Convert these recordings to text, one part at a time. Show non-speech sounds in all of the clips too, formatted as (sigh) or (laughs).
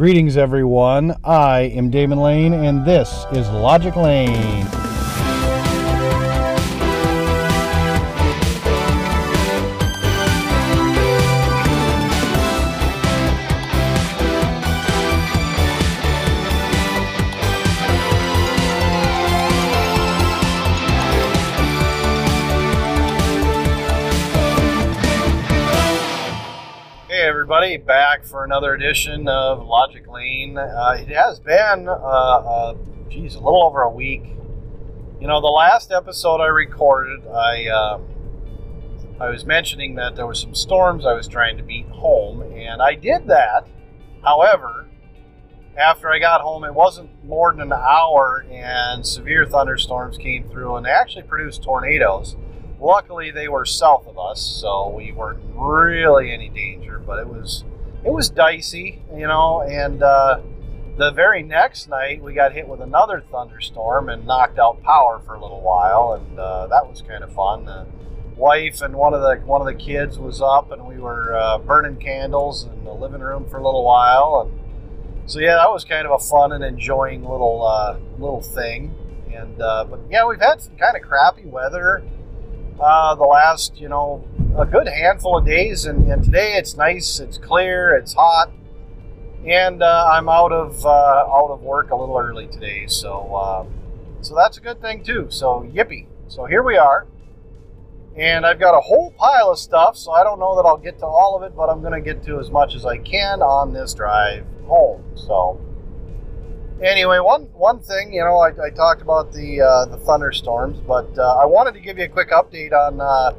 Greetings, everyone. I am Damon Lane, and this is Logic Lane. Back for another edition of Logic Lane. Uh, it has been, uh, uh, geez, a little over a week. You know, the last episode I recorded, I uh, I was mentioning that there were some storms I was trying to beat home, and I did that. However, after I got home, it wasn't more than an hour, and severe thunderstorms came through, and they actually produced tornadoes. Luckily, they were south of us, so we weren't really any danger. But it was it was dicey, you know. And uh, the very next night, we got hit with another thunderstorm and knocked out power for a little while, and uh, that was kind of fun. The wife and one of the one of the kids was up, and we were uh, burning candles in the living room for a little while, and so yeah, that was kind of a fun and enjoying little uh, little thing. And uh, but yeah, we've had some kind of crappy weather uh, the last, you know, a good handful of days. And, and today it's nice, it's clear, it's hot, and uh, I'm out of uh, out of work a little early today. So uh, so that's a good thing too. So yippee! So here we are, and I've got a whole pile of stuff. So I don't know that I'll get to all of it, but I'm going to get to as much as I can on this drive home. So anyway, one one thing, you know, I, I talked about the uh, the thunderstorms, but uh, I wanted to give you a quick update on uh,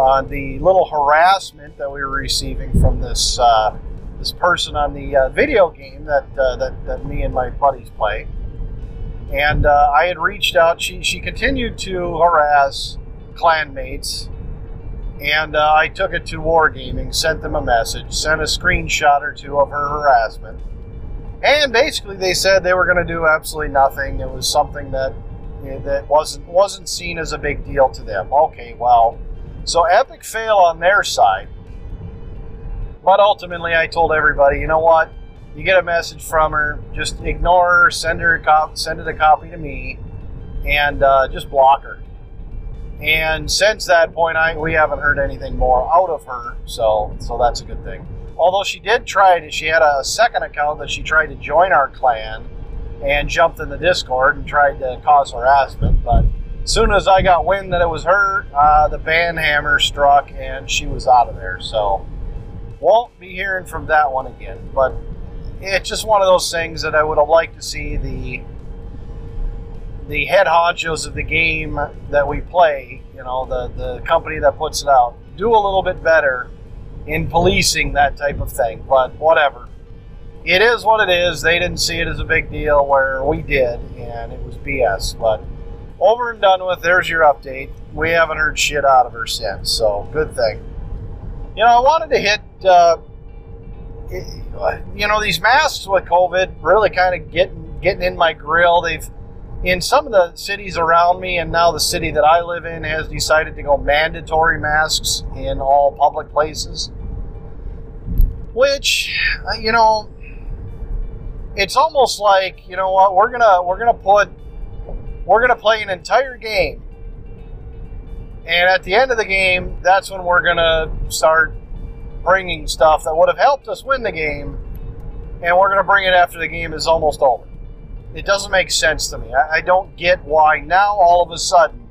on the little harassment that we were receiving from this uh, this person on the uh, video game that, uh, that that me and my buddies play. And I had reached out. She she continued to harass clanmates. And I took it to Wargaming, sent them a message, sent a screenshot or two of her harassment and basically they said they were going to do absolutely nothing. It was something that that wasn't wasn't seen as a big deal to them. Okay, well, so epic fail on their side. But ultimately, I told everybody, you know what? You get a message from her, just ignore her, send her a copy, send it a copy to me, and uh, just block her. And since that point, I we haven't heard anything more out of her, so so that's a good thing. Although she did try to, she had a second account that she tried to join our clan and jumped in the Discord and tried to cause harassment. But as soon as I got wind that it was her, uh, the ban hammer struck and she was out of there. So won't be hearing from that one again. But it's just one of those things that I would have liked to see the the head honchos of the game that we play, you know, the, the company that puts it out, do a little bit better in policing that type of thing. But whatever. It is what it is. They didn't see it as a big deal where we did, and it was BS. But over and done with. There's your update. We haven't heard shit out of her since, so good thing. You know, I wanted to hit, uh, you know, these masks with COVID really kind of getting getting in my grill. They've in some of the cities around me, and now the city that I live in has decided to go mandatory masks in all public places. Which, uh, you know, it's almost like you know what we're gonna we're gonna put we're gonna play an entire game, and at the end of the game, that's when we're gonna start bringing stuff that would have helped us win the game, and we're gonna bring it after the game is almost over. It doesn't make sense to me. I, I don't get why now all of a sudden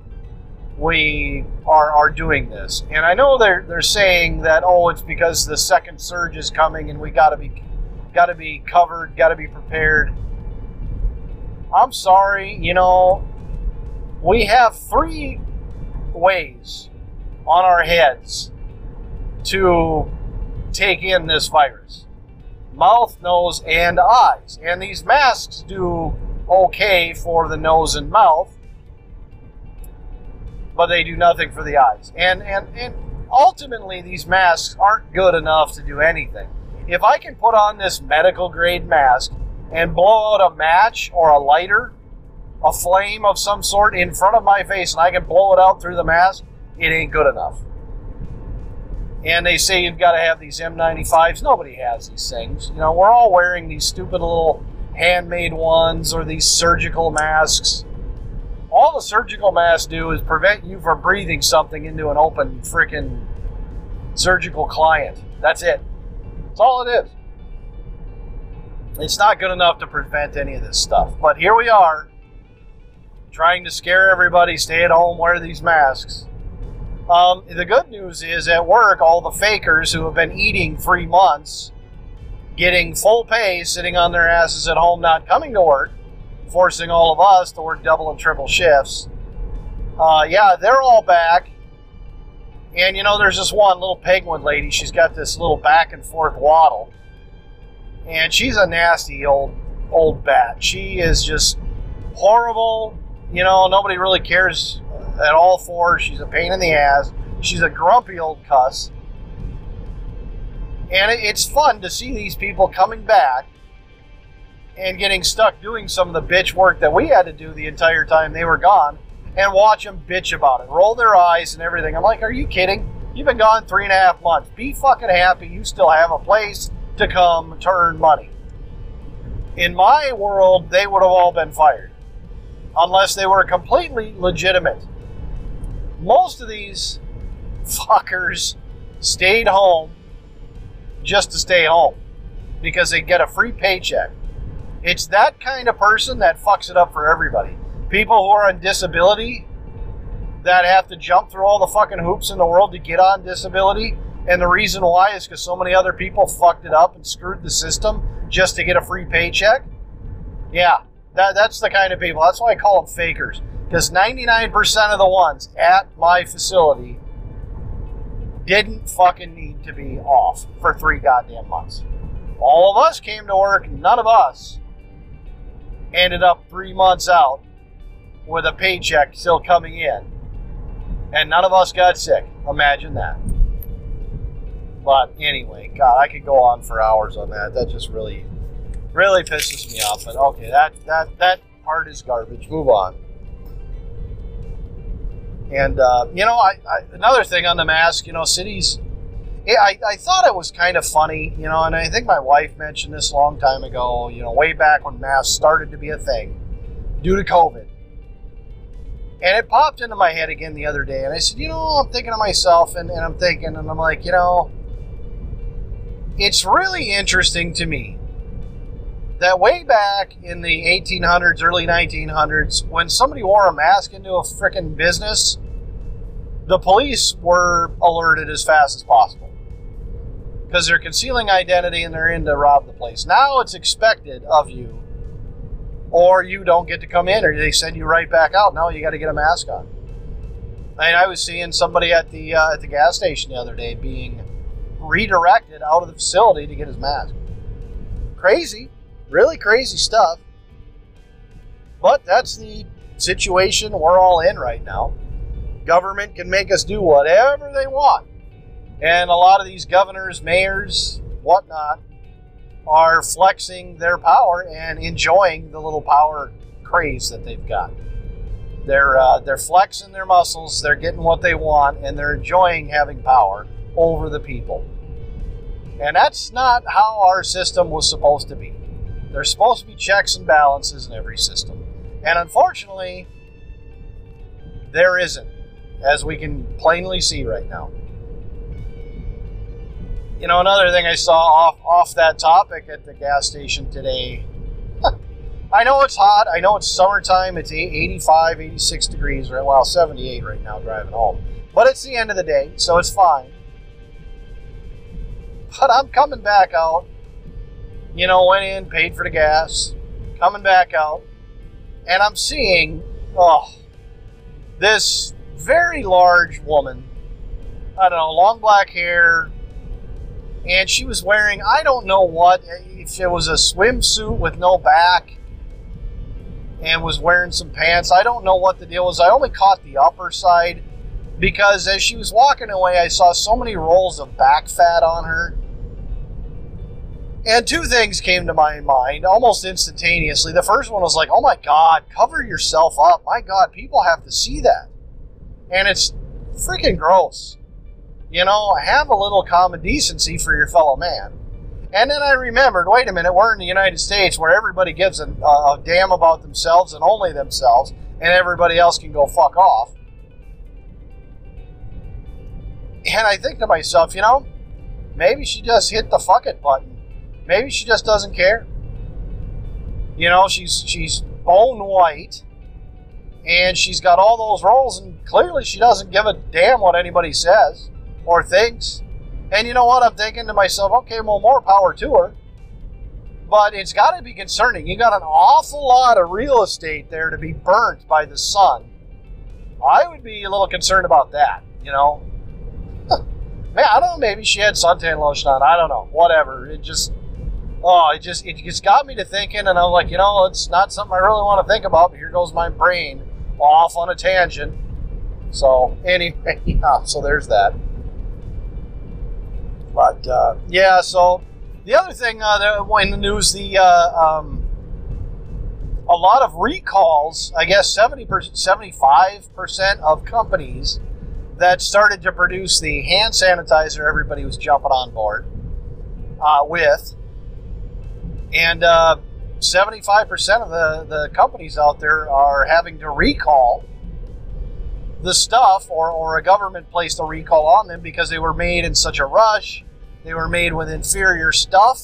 we are, are doing this. And I know they're they're saying that oh it's because the second surge is coming and we got to be got to be covered, got to be prepared. I'm sorry, you know, we have three ways on our heads to take in this virus mouth, nose, and eyes. And these masks do okay for the nose and mouth, but they do nothing for the eyes. And and and ultimately these masks aren't good enough to do anything. If I can put on this medical grade mask and blow out a match or a lighter, a flame of some sort in front of my face and I can blow it out through the mask, it ain't good enough. And they say you've got to have these N95s. Nobody has these things. You know, we're all wearing these stupid little handmade ones or these surgical masks. All the surgical masks do is prevent you from breathing something into an open freaking surgical client. That's it. That's all it is. It's not good enough to prevent any of this stuff. But here we are, trying to scare everybody, stay at home, wear these masks. Um, the good news is at work, all the fakers who have been eating three months, getting full pay, sitting on their asses at home, not coming to work, forcing all of us to work double and triple shifts. Uh, yeah, they're all back. And you know, there's this one little penguin lady. She's got this little back and forth waddle, and she's a nasty old old bat. She is just horrible. You know, nobody really cares at all her. She's a pain in the ass. She's a grumpy old cuss. And it's fun to see these people coming back and getting stuck doing some of the bitch work that we had to do the entire time they were gone and watch them bitch about it, roll their eyes and everything. I'm like, are you kidding? You've been gone three and a half months. Be fucking happy you still have a place to come turn money. In my world, they would have all been fired unless they were completely legitimate. Most of these fuckers stayed home just to stay home because they get a free paycheck. It's that kind of person that fucks it up for everybody people who are on disability that have to jump through all the fucking hoops in the world to get on disability. And the reason why is because so many other people fucked it up and screwed the system just to get a free paycheck. Yeah, that, that's the kind of people. That's why I call them fakers. Because 99% of the ones at my facility didn't fucking need to be off for three goddamn months. All of us came to work, none of us ended up three months out with a paycheck still coming in. And none of us got sick. Imagine that. But anyway, God, I could go on for hours on that. That just really, really pisses me off. But okay, that that that part is garbage. Move on. And uh, you know, I, I, another thing on the mask. You know, cities. I, I thought it was kind of funny, you know, and I think my wife mentioned this a long time ago, you know, way back when masks started to be a thing due to COVID. And it popped into my head again the other day. And I said, you know, I'm thinking to myself, and, and I'm thinking, and I'm like, you know, it's really interesting to me that way back in the 1800s, early 1900s, when somebody wore a mask into a freaking business, the police were alerted as fast as possible because they're concealing identity and they're in to rob the place. Now it's expected of you or you don't get to come in, or they send you right back out. Now you got to get a mask on. And I was seeing somebody at the uh, at the gas station the other day being redirected out of the facility to get his mask. Crazy, really crazy stuff. But that's the situation we're all in right now. Government can make us do whatever they want. And a lot of these governors, mayors, whatnot, are flexing their power and enjoying the little power craze that they've got. They're uh, they're flexing their muscles. They're getting what they want, and they're enjoying having power over the people. And that's not how our system was supposed to be. There's supposed to be checks and balances in every system, and unfortunately, there isn't, as we can plainly see right now you know, another thing I saw off off that topic at the gas station today. (laughs) I know it's hot. I know it's summertime. It's 85, 86 degrees right. Well, 78 right now driving home. But it's the end of the day, so it's fine. But I'm coming back out. You know, went in, paid for the gas, coming back out, and I'm seeing oh this very large woman. I don't know, long black hair, and she was wearing I don't know what if it was a swimsuit with no back and was wearing some pants. I don't know what the deal was. I only caught the upper side because as she was walking away, I saw so many rolls of back fat on her. And two things came to my mind almost instantaneously. The first one was like, oh my God, cover yourself up. My God, people have to see that. And it's freaking gross. You know, have a little common decency for your fellow man. And then I remembered, wait a minute, we're in the United States where everybody gives a, a damn about themselves and only themselves, and everybody else can go fuck off. And I think to myself, you know, maybe she just hit the fuck it button. Maybe she just doesn't care. You know, she's she's bone white and she's got all those rolls and clearly she doesn't give a damn what anybody says or thinks. And you know what? I'm thinking to myself, okay, well, more power to her. But it's got to be concerning. You got an awful lot of real estate there to be burnt by the sun. I would be a little concerned about that, you know. (laughs) Man, I don't know. Maybe she had suntan lotion on. I don't know. Whatever. It just, oh, it just, it just got me to thinking, and I was like, you know, it's not something I really want to think about. But here goes my brain off on a tangent. So anyway, (laughs) yeah. So there's that. But uh, yeah, so the other thing uh, that in the news, the uh, um, a lot of recalls. I guess 70 75 percent of companies that started to produce the hand sanitizer everybody was jumping on board uh, with, and 75% uh, of the, the companies out there are having to recall the stuff, or, or a government placed a recall on them because they were made in such a rush, they were made with inferior stuff,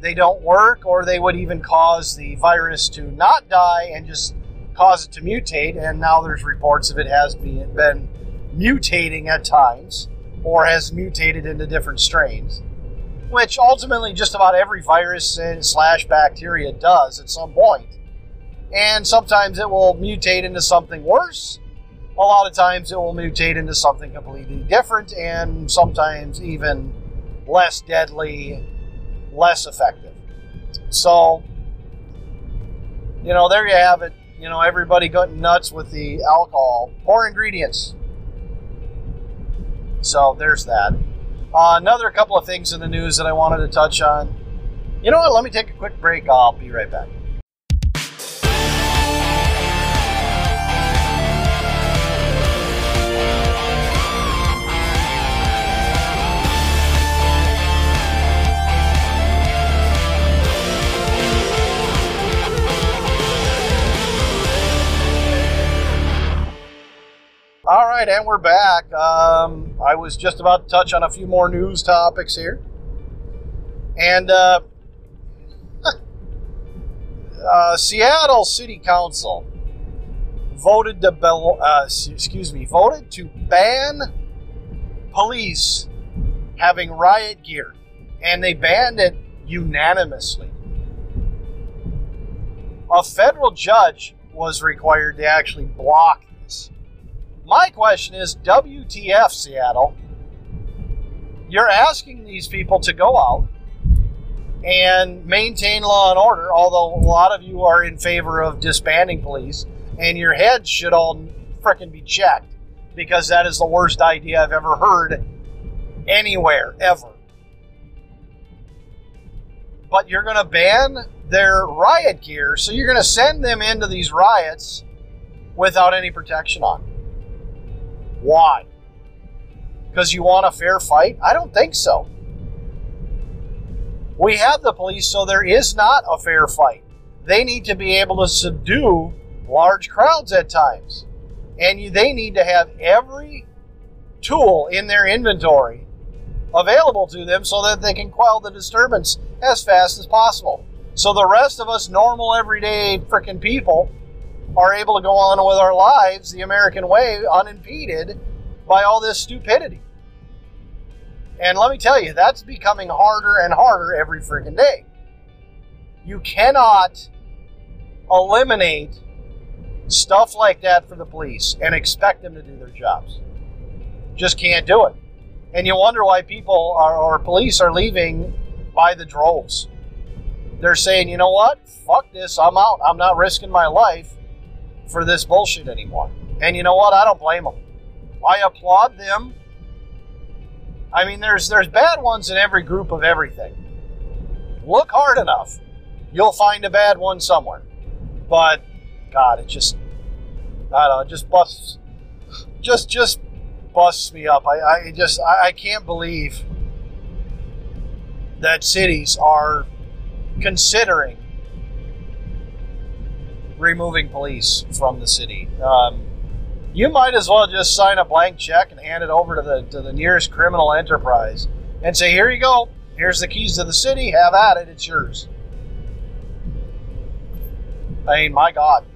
they don't work, or they would even cause the virus to not die and just cause it to mutate. And now there's reports of it has been, been mutating at times, or has mutated into different strains, which ultimately just about every virus and slash bacteria does at some point. And sometimes it will mutate into something worse, a lot of times it will mutate into something completely different and sometimes even less deadly, less effective. So, you know, there you have it. You know, everybody got nuts with the alcohol. Poor ingredients. So there's that. Uh, another couple of things in the news that I wanted to touch on. You know what? Let me take a quick break. I'll be right back. Right, and we're back. Um, I was just about to touch on a few more news topics here. And uh, (laughs) uh, Seattle City Council voted to uh, excuse me voted to ban police having riot gear, and they banned it unanimously. A federal judge was required to actually block my question is WTF, Seattle? You're asking these people to go out and maintain law and order, although a lot of you are in favor of disbanding police, and your heads should all fricking be checked because that is the worst idea I've ever heard anywhere, ever. But you're going to ban their riot gear, so you're going to send them into these riots without any protection on. Why? Because you want a fair fight? I don't think so. We have the police, so there is not a fair fight. They need to be able to subdue large crowds at times. And they need to have every tool in their inventory available to them so that they can quell the disturbance as fast as possible. So the rest of us normal everyday freaking people are able to go on with our lives the American way unimpeded by all this stupidity. And let me tell you, that's becoming harder and harder every freaking day. You cannot eliminate stuff like that for the police and expect them to do their jobs. Just can't do it. And you wonder why people are, or police are leaving by the droves. They're saying, you know what? Fuck this. I'm out. I'm not risking my life for this bullshit anymore. And you know what? I don't blame them. I applaud them. I mean, there's there's bad ones in every group of everything. Look hard enough, you'll find a bad one somewhere. But God, it just I don't know, it just busts, just just busts me up. I, I just I, I can't believe that cities are considering removing police from the city. Um, you might as well just sign a blank check and hand it over to the to the nearest criminal enterprise and say, "Here you go. Here's the keys to the city. Have at it. It's yours." I mean, my God,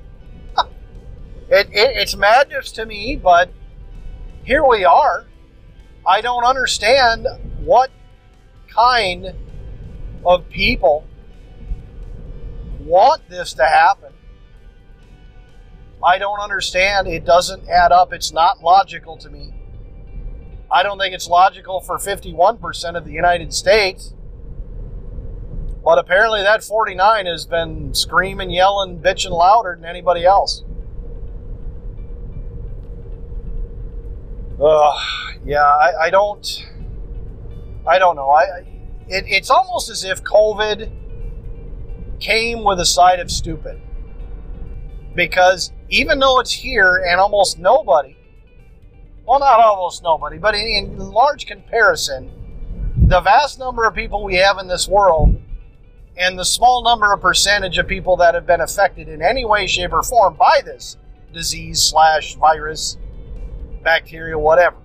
(laughs) it, it it's madness to me, but here we are. I don't understand what kind of people want this to happen. I don't understand. It doesn't add up. It's not logical to me. I don't think it's logical for 51% of the United States. But apparently, that 49 has been screaming, yelling, bitching louder than anybody else. Uh, yeah, I, I don't. I don't know. I it, it's almost as if COVID came with a side of stupid, because even though it's here and almost nobody, well, not almost nobody, but in, in large comparison, the vast number of people we have in this world and the small number of percentage of people that have been affected in any way, shape, or form by this disease slash virus bacteria, whatever.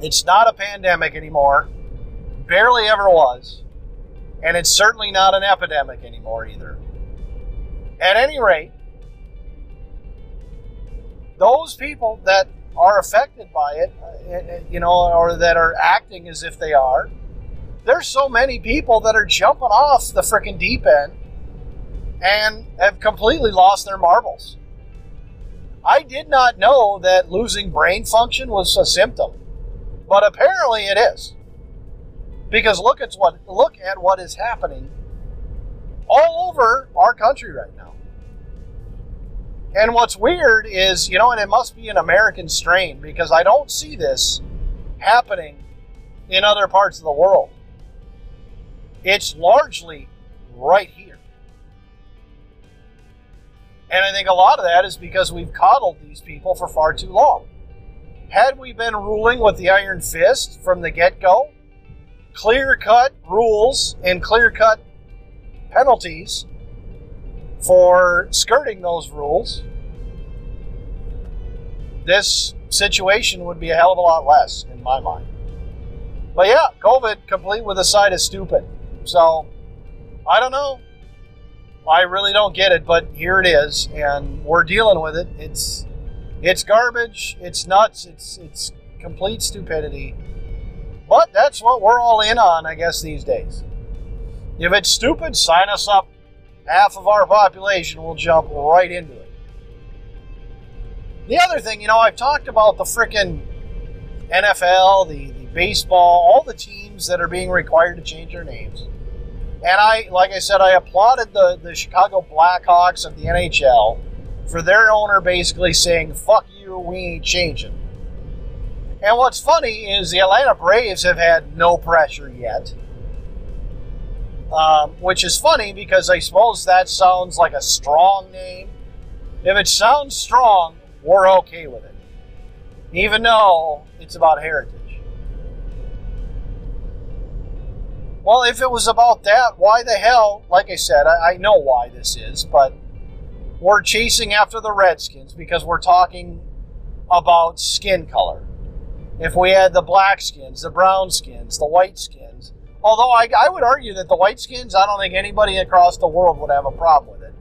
It's not a pandemic anymore, barely ever was, and it's certainly not an epidemic anymore either. At any rate, those people that are affected by it, uh, you know, or that are acting as if they are, there's so many people that are jumping off the freaking deep end and have completely lost their marbles. I did not know that losing brain function was a symptom, but apparently it is. Because look at what look at what is happening all over our country right now. And what's weird is, you know, and it must be an American strain because I don't see this happening in other parts of the world. It's largely right here. And I think a lot of that is because we've coddled these people for far too long. Had we been ruling with the iron fist from the get go, clear cut rules and clear cut penalties for skirting those rules, this situation would be a hell of a lot less in my mind. But yeah, COVID complete with a side of stupid. So, I don't know. I really don't get it, but here it is, and we're dealing with it. It's it's garbage. It's nuts. It's it's complete stupidity. But that's what we're all in on, I guess, these days. If it's stupid, sign us up. Half of our population will jump right into it. The other thing, you know, I've talked about the frickin' NFL, the, the baseball, all the teams that are being required to change their names. And I, like I said, I applauded the, the Chicago Blackhawks of the NHL for their owner basically saying, fuck you, we ain't changing. And what's funny is the Atlanta Braves have had no pressure yet. Um, which is funny because I suppose that sounds like a strong name. If it sounds strong, we're okay with it. Even though it's about heritage. Well, if it was about that, why the hell? Like I said, I, I know why this is, but we're chasing after the Redskins because we're talking about skin color. If we had the black skins, the brown skins, the white skins, although I, I would argue that the white skins, I don't think anybody across the world would have a problem with it.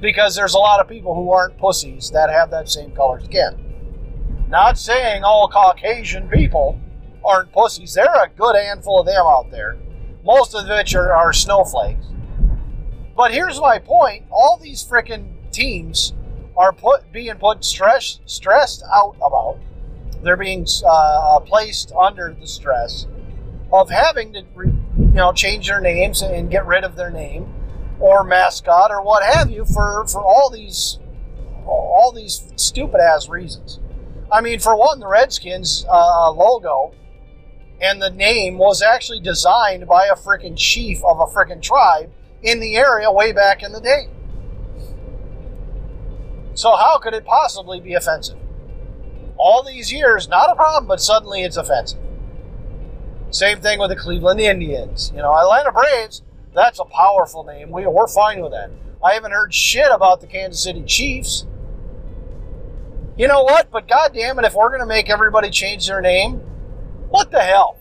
Because there's a lot of people who aren't pussies that have that same color skin. Not saying all Caucasian people aren't pussies. There are a good handful of them out there most of which are, are snowflakes. But here's my point: all these freaking teams are put being put stress stressed out about. They're being uh, placed under the stress of having to, you know, change their names and get rid of their name or mascot or what have you for for all these all these stupid ass reasons. I mean, for one, the Redskins uh, logo and the name was actually designed by a freaking chief of a freaking tribe in the area way back in the day. So, how could it possibly be offensive? all these years, not a problem, but suddenly it's offensive. Same thing with the Cleveland Indians. You know, Atlanta Braves, that's a powerful name. We, we're fine with that. I haven't heard shit about the Kansas City Chiefs. You know what? But goddamn it, if we're going to make everybody change their name, what the hell?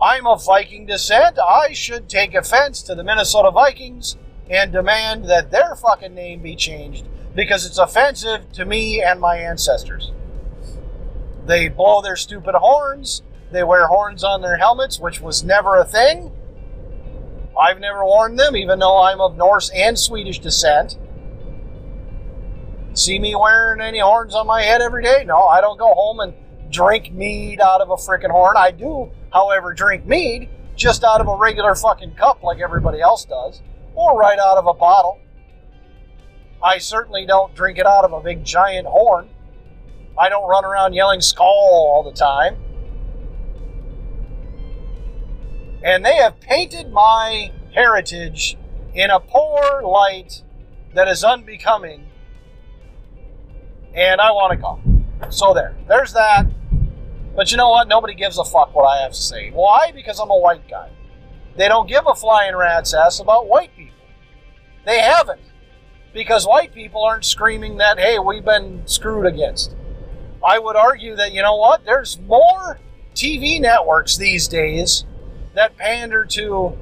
I'm of Viking descent. I should take offense to the Minnesota Vikings and demand that their fucking name be changed because it's offensive to me and my ancestors. They blow their stupid horns. They wear horns on their helmets, which was never a thing. I've never worn them, even though I'm of Norse and Swedish descent. See me wearing any horns on my head every day? No, I don't go home and drink mead out of a freaking horn. I do, however, drink mead just out of a regular fucking cup like everybody else does, or right out of a bottle. I certainly don't drink it out of a big giant horn. I don't run around yelling Skol all the time. And they have painted my heritage in a poor light that is unbecoming. And I want to go. So there. There's that. But you know what? Nobody gives a fuck what I have to say. Why? Because I'm a white guy. They don't give a flying rat's ass about white people. They haven't. Because white people aren't screaming that, hey, we've been screwed against. I would argue that, you know what? There's more TV networks these days that pander to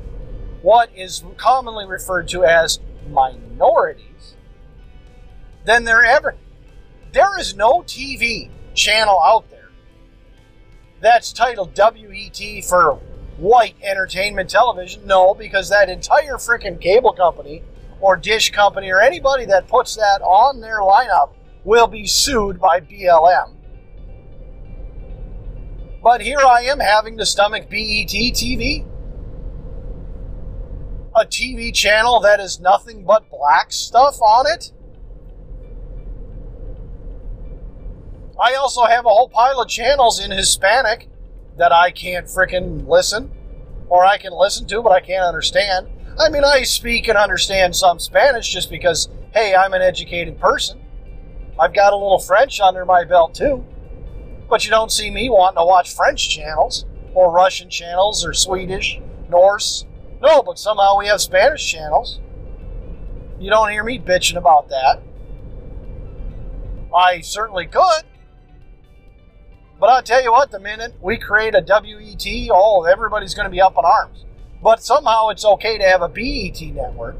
what is commonly referred to as minorities than there ever. There is no TV channel out there that's titled WET for white entertainment television. No, because that entire freaking cable company or dish company or anybody that puts that on their lineup will be sued by BLM. But here I am having to stomach BET TV. A TV channel that is nothing but black stuff on it. I also have a whole pile of channels in Hispanic that I can't fricking listen, or I can listen to, but I can't understand. I mean, I speak and understand some Spanish just because, hey, I'm an educated person. I've got a little French under my belt too. But you don't see me wanting to watch French channels, or Russian channels, or Swedish, Norse. No, but somehow we have Spanish channels. You don't hear me bitching about that. I certainly could. But I'll tell you what, the minute we create a WET, oh, everybody's going to be up in arms. But somehow it's okay to have a BET network.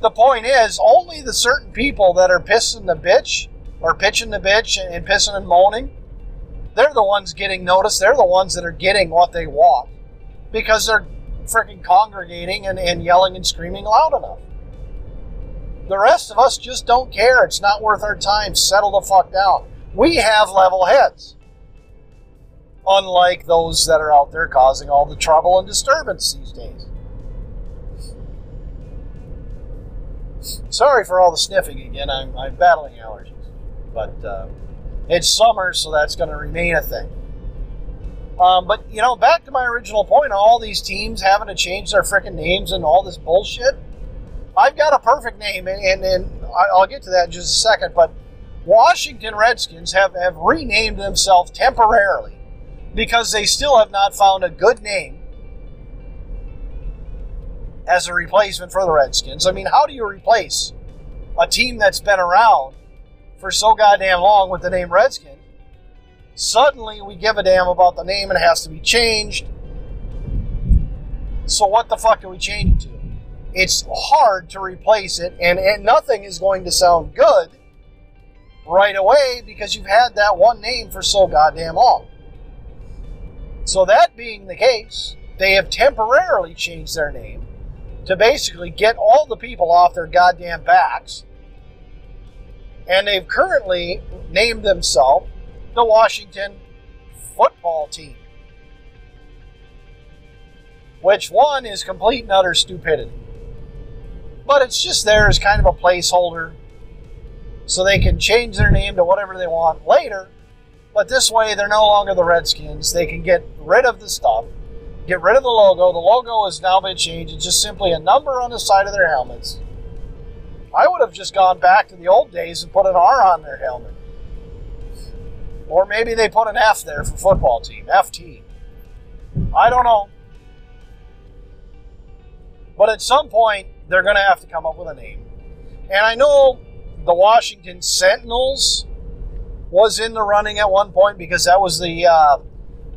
The point is, only the certain people that are pissing the bitch, or pitching the bitch and pissing and moaning, they're the ones getting noticed. They're the ones that are getting what they want because they're freaking congregating and, and yelling and screaming loud enough. The rest of us just don't care. It's not worth our time. Settle the fuck down we have level heads. Unlike those that are out there causing all the trouble and disturbance these days. Sorry for all the sniffing again. I'm, I'm battling allergies. But uh, it's summer, so that's going to remain a thing. Um, but, you know, back to my original point all these teams having to change their freaking names and all this bullshit. I've got a perfect name, and, and, and I'll get to that in just a second, but Washington Redskins have, have renamed themselves temporarily because they still have not found a good name as a replacement for the Redskins. I mean, how do you replace a team that's been around for so goddamn long with the name Redskins? Suddenly we give a damn about the name and it has to be changed. So what the fuck do we change it to? It's hard to replace it, and, and nothing is going to sound good right away because you've had that one name for so goddamn long. So, that being the case, they have temporarily changed their name to basically get all the people off their goddamn backs. And they've currently named themselves the Washington football team. Which one is complete and utter stupidity. But it's just there as kind of a placeholder so they can change their name to whatever they want later. But this way, they're no longer the Redskins. They can get rid of the stuff, get rid of the logo. The logo has now been changed. It's just simply a number on the side of their helmets. I would have just gone back to the old days and put an R on their helmet. Or maybe they put an F there for football team, FT. I don't know. But at some point, they're going to have to come up with a name. And I know the Washington Sentinels was in the running at one point because that was the uh,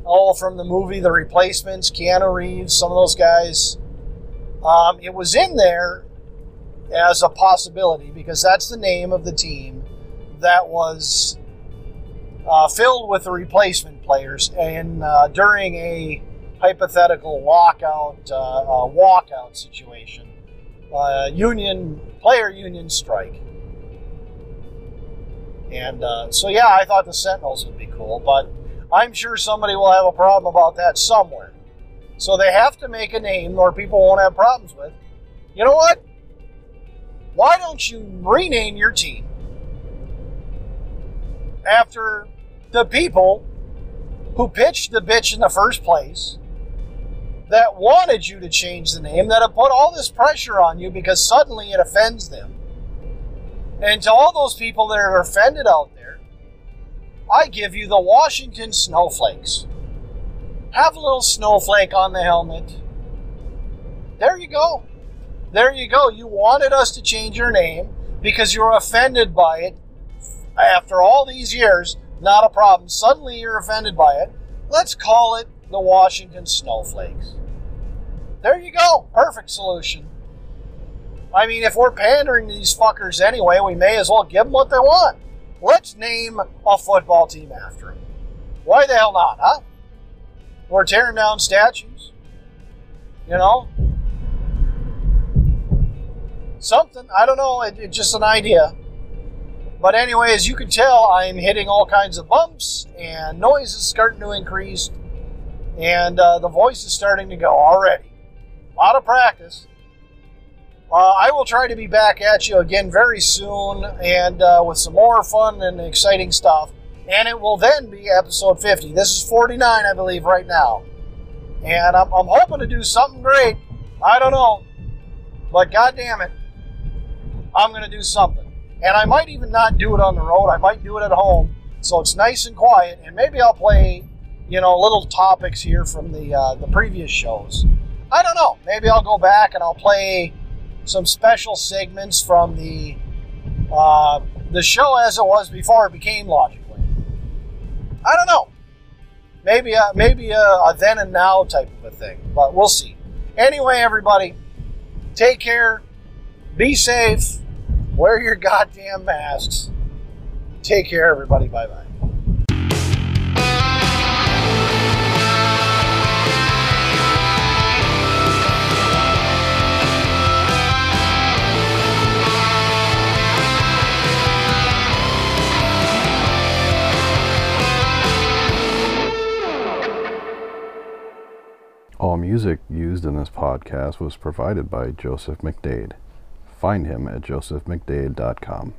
all from the movie The Replacements, Keanu Reeves, some of those guys. Um, it was in there as a possibility because that's the name of the team that was uh, filled with the replacement players. And uh, during a hypothetical lockout uh, walkout situation uh, union player union strike. And uh, so yeah i thought the sentinels would be cool but i'm sure somebody will have a problem about that somewhere. So they have to make a name or people won't have problems with. You know what why don't you rename your team after the people who pitched the bitch in the first place, that wanted you to change the name, that have put all this pressure on you because suddenly it offends them. And to all those people that are offended out there, I give you the Washington Snowflakes. Have a little snowflake on the helmet. There you go. There you go. You wanted us to change your name because you were offended by it after all these years. Not a problem. Suddenly you're offended by it. Let's call it the Washington Snowflakes. There you go. Perfect solution. I mean, if we're pandering to these fuckers anyway, we may as well give them what they want. Let's name a football team after them. Why the hell not, huh? We're tearing down statues. You know? Something. I don't know. It, it's just an idea. But anyway, as you can tell, I'm hitting all kinds of bumps, and noise is starting to increase, and uh, the voice is starting to go already. A lot of practice. Uh, I will try to be back at you again very soon, and uh, with some more fun and exciting stuff. And it will then be episode 50. This is 49, I believe, right now. And I'm, I'm hoping to do something great. I don't know. But God damn it. I'm going to do something. And I might even not do it on the road. I might do it at home. So it's nice and quiet. And maybe I'll play, you know, little topics here from the, uh, the previous shows. I don't know. Maybe I'll go back and I'll play some special segments from the uh, the show as it was before it became Logic Lane. I don't know. Maybe a, maybe a, a then and now type of a thing, but we'll see. Anyway, everybody, take care, be safe, Wear your goddamn masks. Take care, everybody. Bye bye. All music used in this podcast was provided by Joseph McDade. Find him at josephmcdade.com.